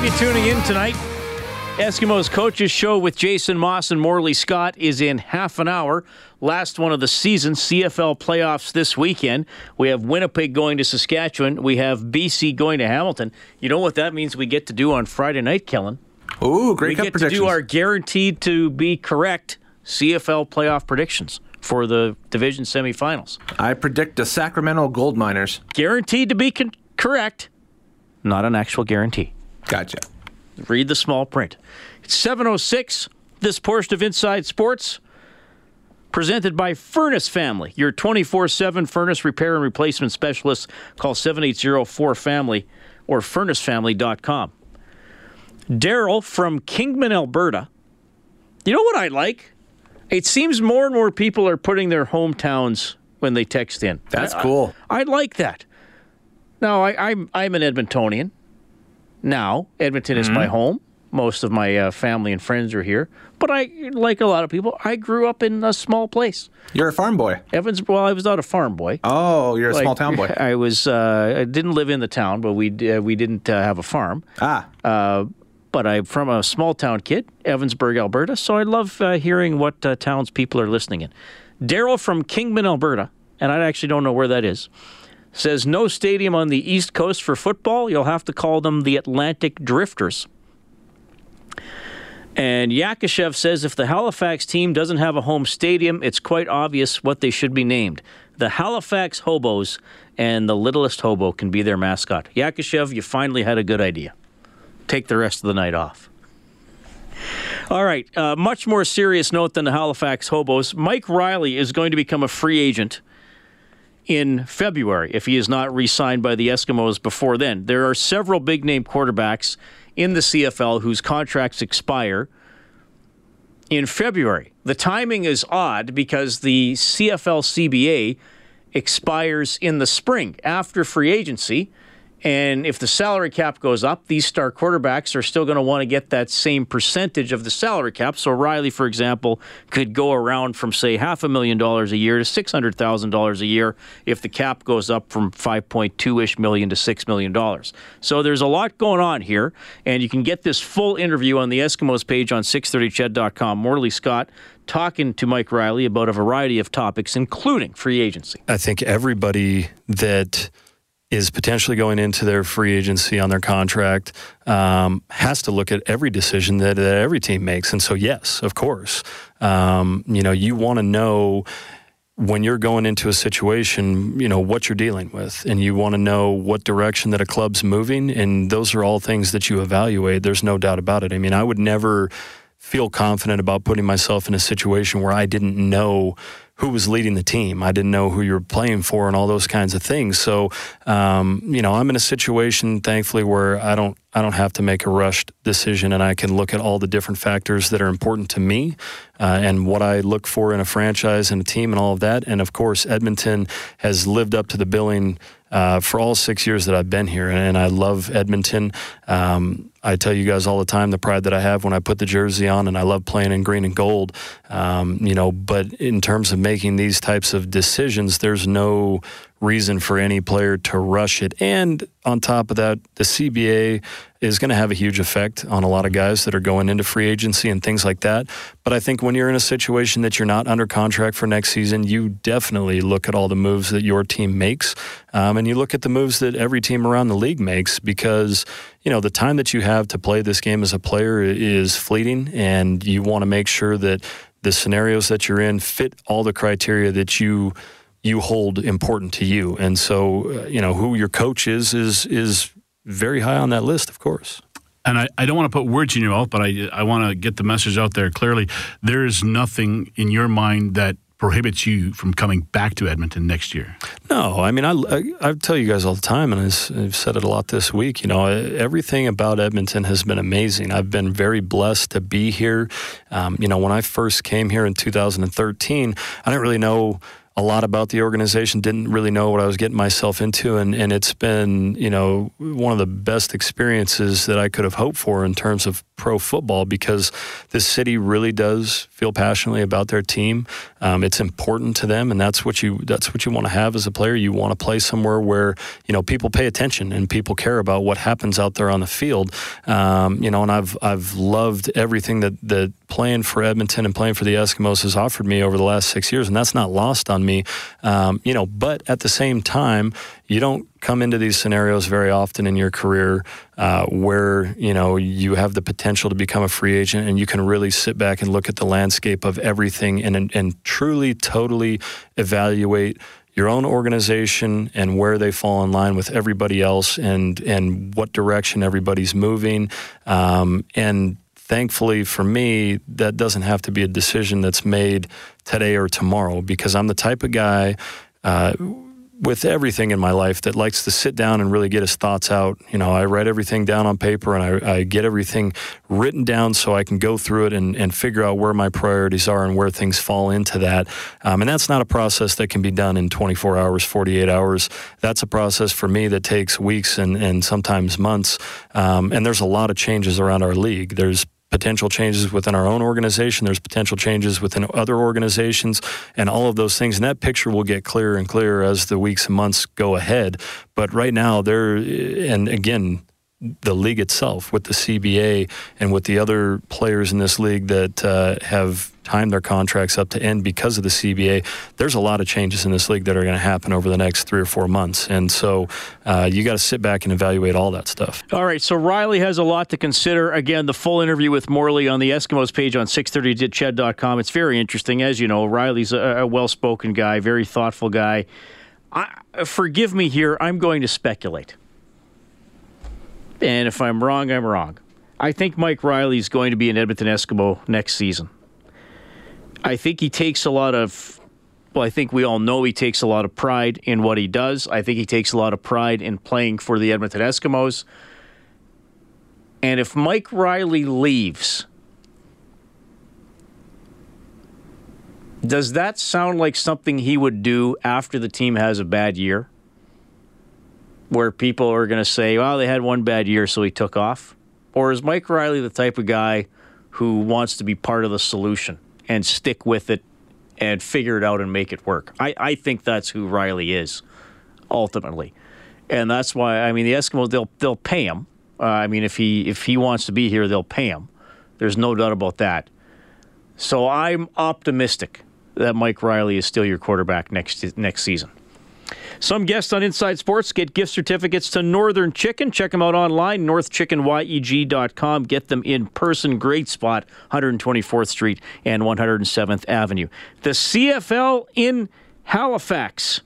Have you tuning in tonight. Eskimos Coaches Show with Jason Maas and Morley Scott is in half an hour. Last one of the season, CFL playoffs this weekend. We have Winnipeg going to Saskatchewan. We have BC going to Hamilton. You know what that means we get to do on Friday night, Kellen? Ooh, great we cup get predictions. to do our guaranteed to be correct CFL playoff predictions for the division semifinals. I predict the Sacramento Gold Miners. Guaranteed to be con- correct, not an actual guarantee. Gotcha. Read the small print. It's 706. This portion of Inside Sports presented by Furnace Family, your 24-7 furnace repair and replacement specialist. Call 780-4FAMILY or furnacefamily.com. Daryl from Kingman, Alberta. You know what I like? It seems more and more people are putting their hometowns when they text in. That's I- cool. I, I like that. Now, I, I'm I'm an Edmontonian. Now, Edmonton is Mm-hmm. my home. Most of my uh, family and friends are here. But I, like a lot of people, I grew up in a small place. You're a farm boy. Evans, well, I was not a farm boy. Oh, you're a Like, small town boy. I was. Uh, I didn't live in the town, but we uh, we didn't uh, have a farm. Ah, Uh, but I'm from a small town kid, Evansburg, Alberta. So I love uh, hearing what uh, towns people are listening in. Daryl from Kingman, Alberta, and I actually don't know where that is, says no stadium on the East Coast for football. You'll have to call them the Atlantic Drifters. And Yakashev says if the Halifax team doesn't have a home stadium, it's quite obvious what they should be named. The Halifax Hobos and the Littlest Hobo can be their mascot. Yakashev, you finally had a good idea. Take the rest of the night off. All right, uh, much more serious note than the Halifax Hobos. Mike Riley is going to become a free agent in February if he is not re signed by the Eskimos before then. There are several big name quarterbacks in the CFL whose contracts expire in February. The timing is odd because the CFL CBA expires in the spring after free agency. And if the salary cap goes up, these star quarterbacks are still going to want to get that same percentage of the salary cap. So Reilly, for example, could go around from say half a million dollars a year to six hundred thousand dollars a year if the cap goes up from five point two ish million to six million dollars. So there's a lot going on here, and you can get this full interview on the Eskimos page on 630ched.com. Morley Scott talking to Mike Reilly about a variety of topics, including free agency. I think everybody that is potentially going into their free agency on their contract um, has to look at every decision that, that every team makes. And so, yes, of course, um, you know, you want to know when you're going into a situation, you know, what you're dealing with, and you want to know what direction that a club's moving. And those are all things that you evaluate. There's no doubt about it. I mean, I would never feel confident about putting myself in a situation where I didn't know who was leading the team. I didn't know who you were playing for and all those kinds of things. So, um, you know, I'm in a situation, thankfully, where I don't I don't have to make a rushed decision, and I can look at all the different factors that are important to me uh, and what I look for in a franchise and a team and all of that. And of course, Edmonton has lived up to the billing. Uh, for all six years that I've been here, and I love Edmonton. Um, I tell you guys all the time the pride that I have when I put the jersey on, and I love playing in green and gold. Um, you know, but in terms of making these types of decisions, there's no reason for any player to rush it. And on top of that, the CBA is going to have a huge effect on a lot of guys that are going into free agency and things like that. But I think when you're in a situation that you're not under contract for next season, you definitely look at all the moves that your team makes, um, and you look at the moves that every team around the league makes because you know the time that you have to play this game as a player is fleeting, and you want to make sure that the scenarios that you're in fit all the criteria that you you hold important to you. And so, uh, you know, who your coach is is is very high on that list, of course. and I, I don't want to put words in your mouth, but I, I want to get the message out there clearly. There is nothing in your mind that prohibits you from coming back to Edmonton next year? No, I mean, I, I, I tell you guys all the time, and I've said it a lot this week. You know, everything about Edmonton has been amazing. I've been very blessed to be here. Um, you know, when I first came here in 2013, I didn't really know a lot about the organization, didn't really know what I was getting myself into, and, and it's been, you know, one of the best experiences that I could have hoped for in terms of pro football because this city really does feel passionately about their team. Um, it's important to them, and that's what you that's what you want to have as a player. You want to play somewhere where you know people pay attention and people care about what happens out there on the field. Um, you know, and I've I've loved everything that that playing for Edmonton and playing for the Eskimos has offered me over the last six years, and that's not lost on me. Um, you know, but at the same time, you don't come into these scenarios very often in your career uh, where you know you have the potential to become a free agent and you can really sit back and look at the landscape of everything and and truly totally evaluate your own organization and where they fall in line with everybody else and and what direction everybody's moving. Um, and thankfully for me that doesn't have to be a decision that's made today or tomorrow because I'm the type of guy uh, with everything in my life that likes to sit down and really get his thoughts out. You know, I write everything down on paper and I, I get everything written down so I can go through it and, and, figure out where my priorities are and where things fall into that. Um, and that's not a process that can be done in 24 hours, 48 hours. That's a process for me that takes weeks and, and sometimes months. Um, and there's a lot of changes around our league. There's potential changes within our own organization. There's potential changes within other organizations and all of those things. And that picture will get clearer and clearer as the weeks and months go ahead. But right now, there, and again, the league itself with the CBA and with the other players in this league that uh, have timed their contracts up to end because of the CBA. There's a lot of changes in this league that are going to happen over the next three or four months, and so uh, you got to sit back and evaluate all that stuff. All right, so Reilly has a lot to consider. Again, the full interview with Morley on the Eskimos page on 630ched.com. It's very interesting, as you know. Reilly's a, a well-spoken guy, very thoughtful guy. I, forgive me here. I'm going to speculate. And if I'm wrong, I'm wrong. I think Mike Reilly is going to be an Edmonton Eskimo next season. I think he takes a lot of, well, I think we all know he takes a lot of pride in what he does. I think he takes a lot of pride in playing for the Edmonton Eskimos. And if Mike Reilly leaves, does that sound like something he would do after the team has a bad year? Where people are going to say, well, they had one bad year, so he took off? Or is Mike Reilly the type of guy who wants to be part of the solution and stick with it and figure it out and make it work? I, I think that's who Reilly is, ultimately. And that's why, I mean, the Eskimos, they'll, they'll pay him. Uh, I mean, if he, if he wants to be here, they'll pay him. There's no doubt about that. So I'm optimistic that Mike Reilly is still your quarterback next next season. Some guests on Inside Sports get gift certificates to Northern Chicken. Check them out online, northchickenyeg.com. Get them in person. Great spot, 124th Street and 107th Avenue. The CFL in Halifax.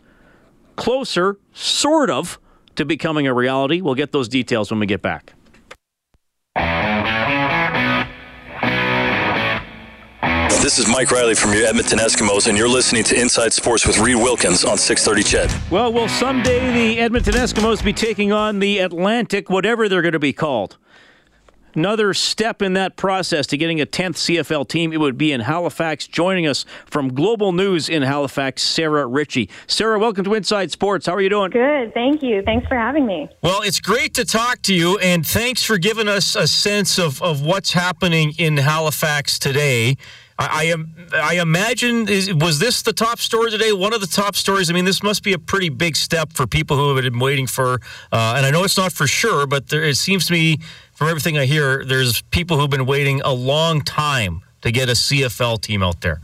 Closer, sort of, to becoming a reality. We'll get those details when we get back. This is Mike Reilly from your Edmonton Eskimos, and you're listening to Inside Sports with Reid Wilkins on 630 CHED. Well, will someday the Edmonton Eskimos be taking on the Atlantic, whatever they're going to be called? Another step in that process to getting a 10th CFL team, it would be in Halifax. Joining us from Global News in Halifax, Sarah Ritchie. Sarah, welcome to Inside Sports. How are you doing? Good, thank you. Thanks for having me. Well, it's great to talk to you, and thanks for giving us a sense of, of what's happening in Halifax today. I, am. I imagine is, was this the top story today? One of the top stories. I mean, this must be a pretty big step for people who have been waiting for. Uh, and I know it's not for sure, but there, it seems to me, from everything I hear, there's people who've been waiting a long time to get a CFL team out there.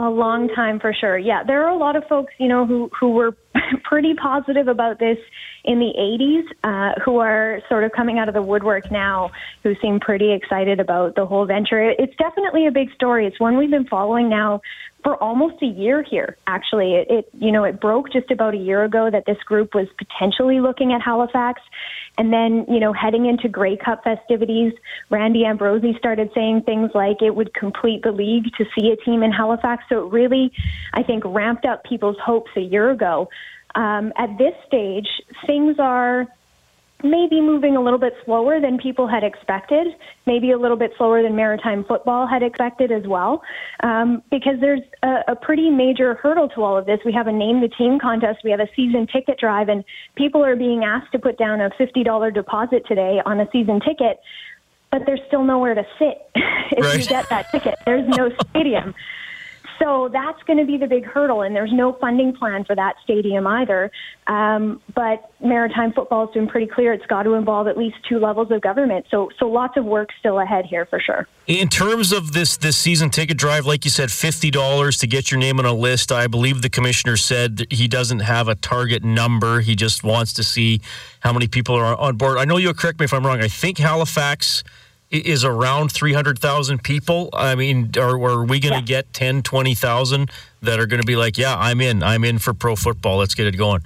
A long time for sure. Yeah, there are a lot of folks, you know, who who were pretty positive about this in the 80s uh, who are sort of coming out of the woodwork now who seem pretty excited about the whole venture. It's definitely a big story. It's one we've been following now for almost a year here. Actually, it, it you know it broke just about a year ago that this group was potentially looking at Halifax, and then you know heading into Grey Cup festivities, Randy Ambrosie started saying things like it would complete the league to see a team in Halifax. So it really, I think, ramped up people's hopes a year ago. Um, at this stage, things are maybe moving a little bit slower than people had expected, maybe a little bit slower than maritime football had expected as well, um, because there's a, a pretty major hurdle to all of this. We have a name the team contest, we have a season ticket drive, and people are being asked to put down a $50 deposit today on a season ticket. But there's still nowhere to sit if Right. you get that ticket. There's no stadium. So that's going to be the big hurdle, and there's no funding plan for that stadium either. Um, but maritime football has been pretty clear; it's got to involve at least two levels of government. So, so lots of work still ahead here for sure. In terms of this this season ticket drive, like you said, fifty dollars to get your name on a list. I believe the commissioner said he doesn't have a target number. He just wants to see how many people are on board. I know you'll correct me if I'm wrong. I think Halifax is around three hundred thousand people. I mean, are, are we going to get 10, 20,000 that are going to be like, yeah, I'm in. I'm in for pro football. Let's get it going.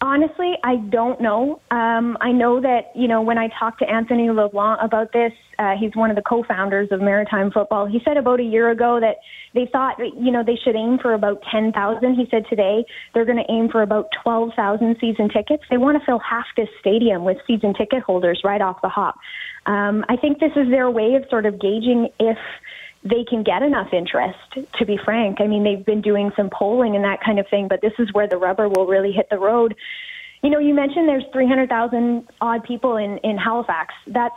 Honestly, I don't know. Um, I know that you know when I talked to Anthony LeBlanc about this, uh, he's one of the co-founders of Maritime Football. He said about a year ago that they thought you know they should aim for about ten thousand. He said today they're going to aim for about twelve thousand season tickets. They want to fill half this stadium with season ticket holders right off the hop. Um, I think this is their way of sort of gauging if they can get enough interest, to be frank. I mean, they've been doing some polling and that kind of thing, but this is where the rubber will really hit the road. You know, you mentioned there's 300,000 odd people in, in Halifax. That's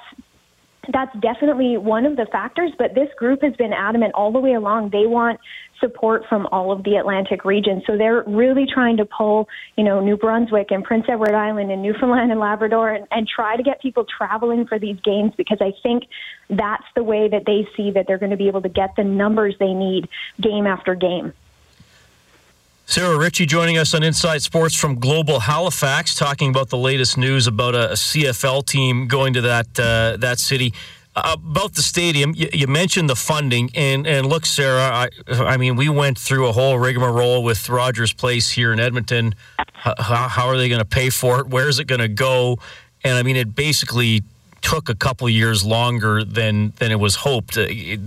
that's definitely one of the factors, but this group has been adamant all the way along. They want support from all of the Atlantic region. So they're really trying to pull, you know, New Brunswick and Prince Edward Island and Newfoundland and Labrador and, and try to get people traveling for these games because I think that's the way that they see that they're going to be able to get the numbers they need game after game. Sarah Ritchie joining us on Inside Sports from Global Halifax, talking about the latest news about a, a CFL team going to that uh, that city. Uh, about the stadium, you, you mentioned the funding, and and look, Sarah, I, I mean, we went through a whole rigmarole with Rogers Place here in Edmonton. H- how, how are they going to pay for it? Where is it going to go? And I mean, it basically took a couple years longer than than it was hoped. Uh,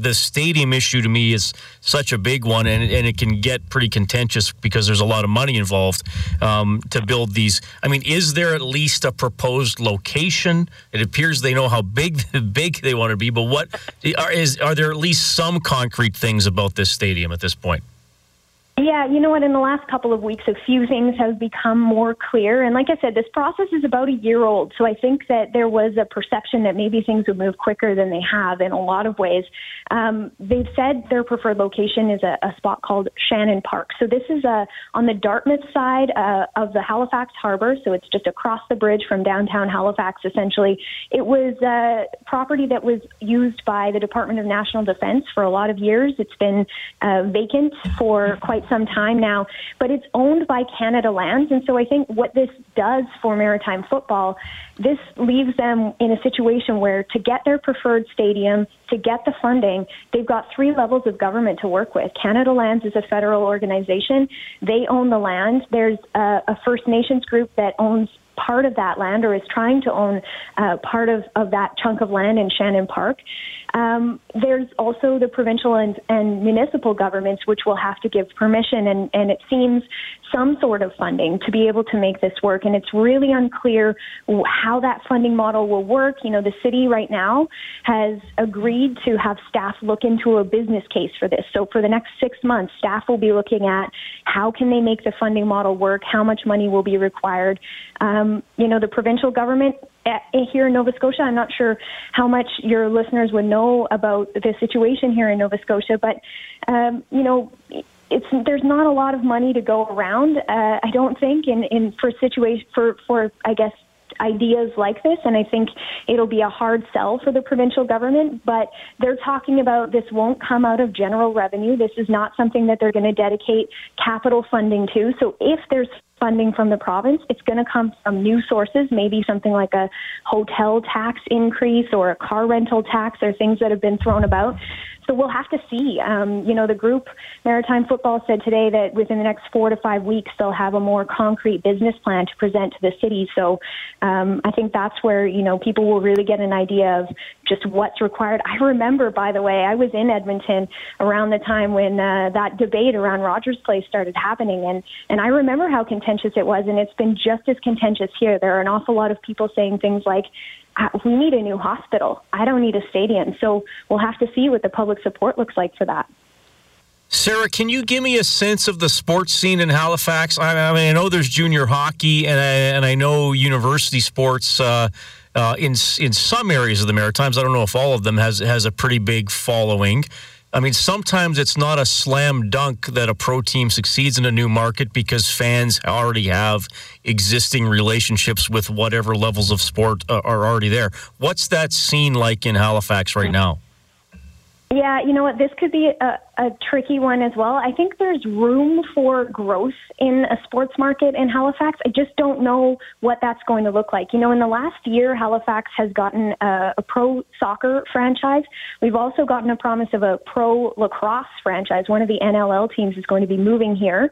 the stadium issue to me is such a big one, and, and it can get pretty contentious because there's a lot of money involved um, to build these. I mean, is there at least a proposed location? It appears they know how big big they want to be, but what are is are there at least some concrete things about this stadium at this point? Yeah, you know what? In the last couple of weeks, a few things have become more clear. And like I said, this process is about a year old. So I think that there was a perception that maybe things would move quicker than they have in a lot of ways. Um, they've said their preferred location is a, a spot called Shannon Park. So this is a, on the Dartmouth side uh, of the Halifax Harbor. So it's just across the bridge from downtown Halifax, essentially. It was a property that was used by the Department of National Defense for a lot of years. It's been uh, vacant for quite some time now, but it's owned by Canada Lands. And so I think what this does for maritime football, this leaves them in a situation where to get their preferred stadium, to get the funding, they've got three levels of government to work with. Canada Lands is a federal organization. They own the land. There's a, a First Nations group that owns part of that land or is trying to own uh, part of, of that chunk of land in Shannon Park. Um, there's also the provincial and, and municipal governments which will have to give permission and, and it seems some sort of funding to be able to make this work. And it's really unclear how that funding model will work. You know, the city right now has agreed to have staff look into a business case for this. So for the next six months, staff will be looking at how can they make the funding model work, how much money will be required. Um, you know, the provincial government at, here in Nova Scotia, I'm not sure how much your listeners would know about the situation here in Nova Scotia, but um, you know, it's there's not a lot of money to go around. Uh, I don't think in in for situation for for I guess ideas like this, and I think it'll be a hard sell for the provincial government. But they're talking about this won't come out of general revenue. This is not something that they're going to dedicate capital funding to. So if there's funding from the province, it's going to come from new sources, maybe something like a hotel tax increase or a car rental tax or things that have been thrown about. So we'll have to see. Um, you know, the group Maritime Football said today that within the next four to five weeks they'll have a more concrete business plan to present to the city. So um, I think that's where you know people will really get an idea of just what's required. I remember, by the way, I was in Edmonton around the time when uh, that debate around Rogers Place started happening, and and I remember how contentious it was, and it's been just as contentious here. There are an awful lot of people saying things like we need a new hospital. I don't need a stadium. So we'll have to see what the public support looks like for that. Sarah, can you give me a sense of the sports scene in Halifax? I, mean, I know there's junior hockey, and I, and I know university sports uh, uh, in in some areas of the Maritimes. I don't know if all of them has has a pretty big following. I mean, sometimes it's not a slam dunk that a pro team succeeds in a new market because fans already have existing relationships with whatever levels of sport uh, are already there. What's that scene like in Halifax right now? Yeah, you know what? This could be a, a tricky one as well. I think there's room for growth in a sports market in Halifax. I just don't know what that's going to look like. You know, in the last year, Halifax has gotten a, a pro soccer franchise. We've also gotten a promise of a pro lacrosse franchise. One of the NLL teams is going to be moving here.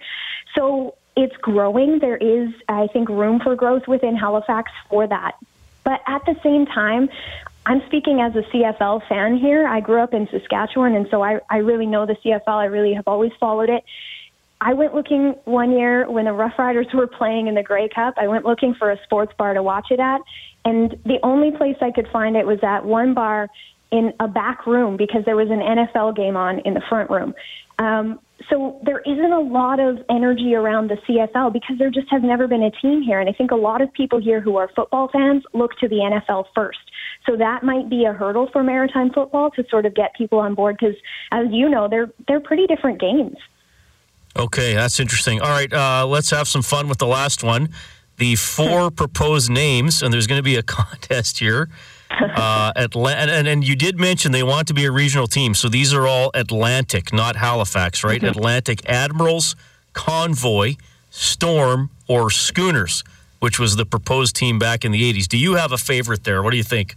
So it's growing. There is, I think, room for growth within Halifax for that. But at the same time, I'm speaking as a CFL fan here. I grew up in Saskatchewan, and so I, I really know the CFL. I really have always followed it. I went looking one year when the Rough Riders were playing in the Grey Cup. I went looking for a sports bar to watch it at, and the only place I could find it was at one bar in a back room because there was an NFL game on in the front room. Um, so there isn't a lot of energy around the CFL because there just has never been a team here. And I think a lot of people here who are football fans look to the NFL first. So that might be a hurdle for maritime football to sort of get people on board because, as you know, they're they're pretty different games. Okay, that's interesting. All right, uh, let's have some fun with the last one. The four proposed names, and there's going to be a contest here. Uh, Atlant- and, and you did mention they want to be a regional team, so these are all Atlantic, not Halifax, right? Mm-hmm. Atlantic Admirals, Convoy, Storm, or Schooners, which was the proposed team back in the 80s. Do you have a favorite there? What do you think?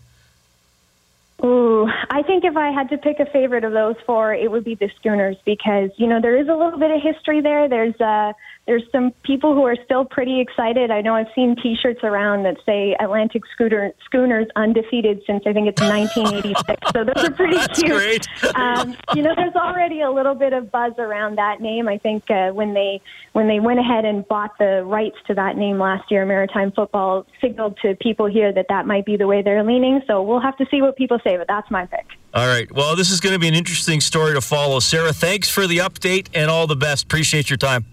Ooh, I think if I had to pick a favorite of those four, it would be the Schooners because you know there is a little bit of history there. There's uh, there's some people who are still pretty excited. I know I've seen T-shirts around that say Atlantic Scooter Schooners undefeated since I think it's 1986. so those are pretty cute. Great. um, you know, there's already a little bit of buzz around that name. I think uh, when they when they went ahead and bought the rights to that name last year, Maritime Football signaled to people here that that might be the way they're leaning. So we'll have to see what people say, but that's my pick. All right. Well, this is going to be an interesting story to follow. Sarah, thanks for the update and all the best. Appreciate your time.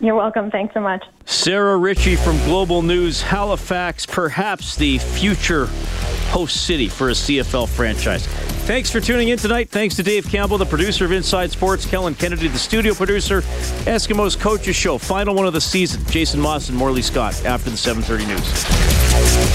You're welcome. Thanks so much. Sarah Ritchie from Global News, Halifax, perhaps the future host city for a CFL franchise. Thanks for tuning in tonight. Thanks to Dave Campbell, the producer of Inside Sports, Kellen Kennedy, the studio producer, Eskimos Coaches Show, final one of the season. Jason Maas and Morley Scott after the 7:30 news.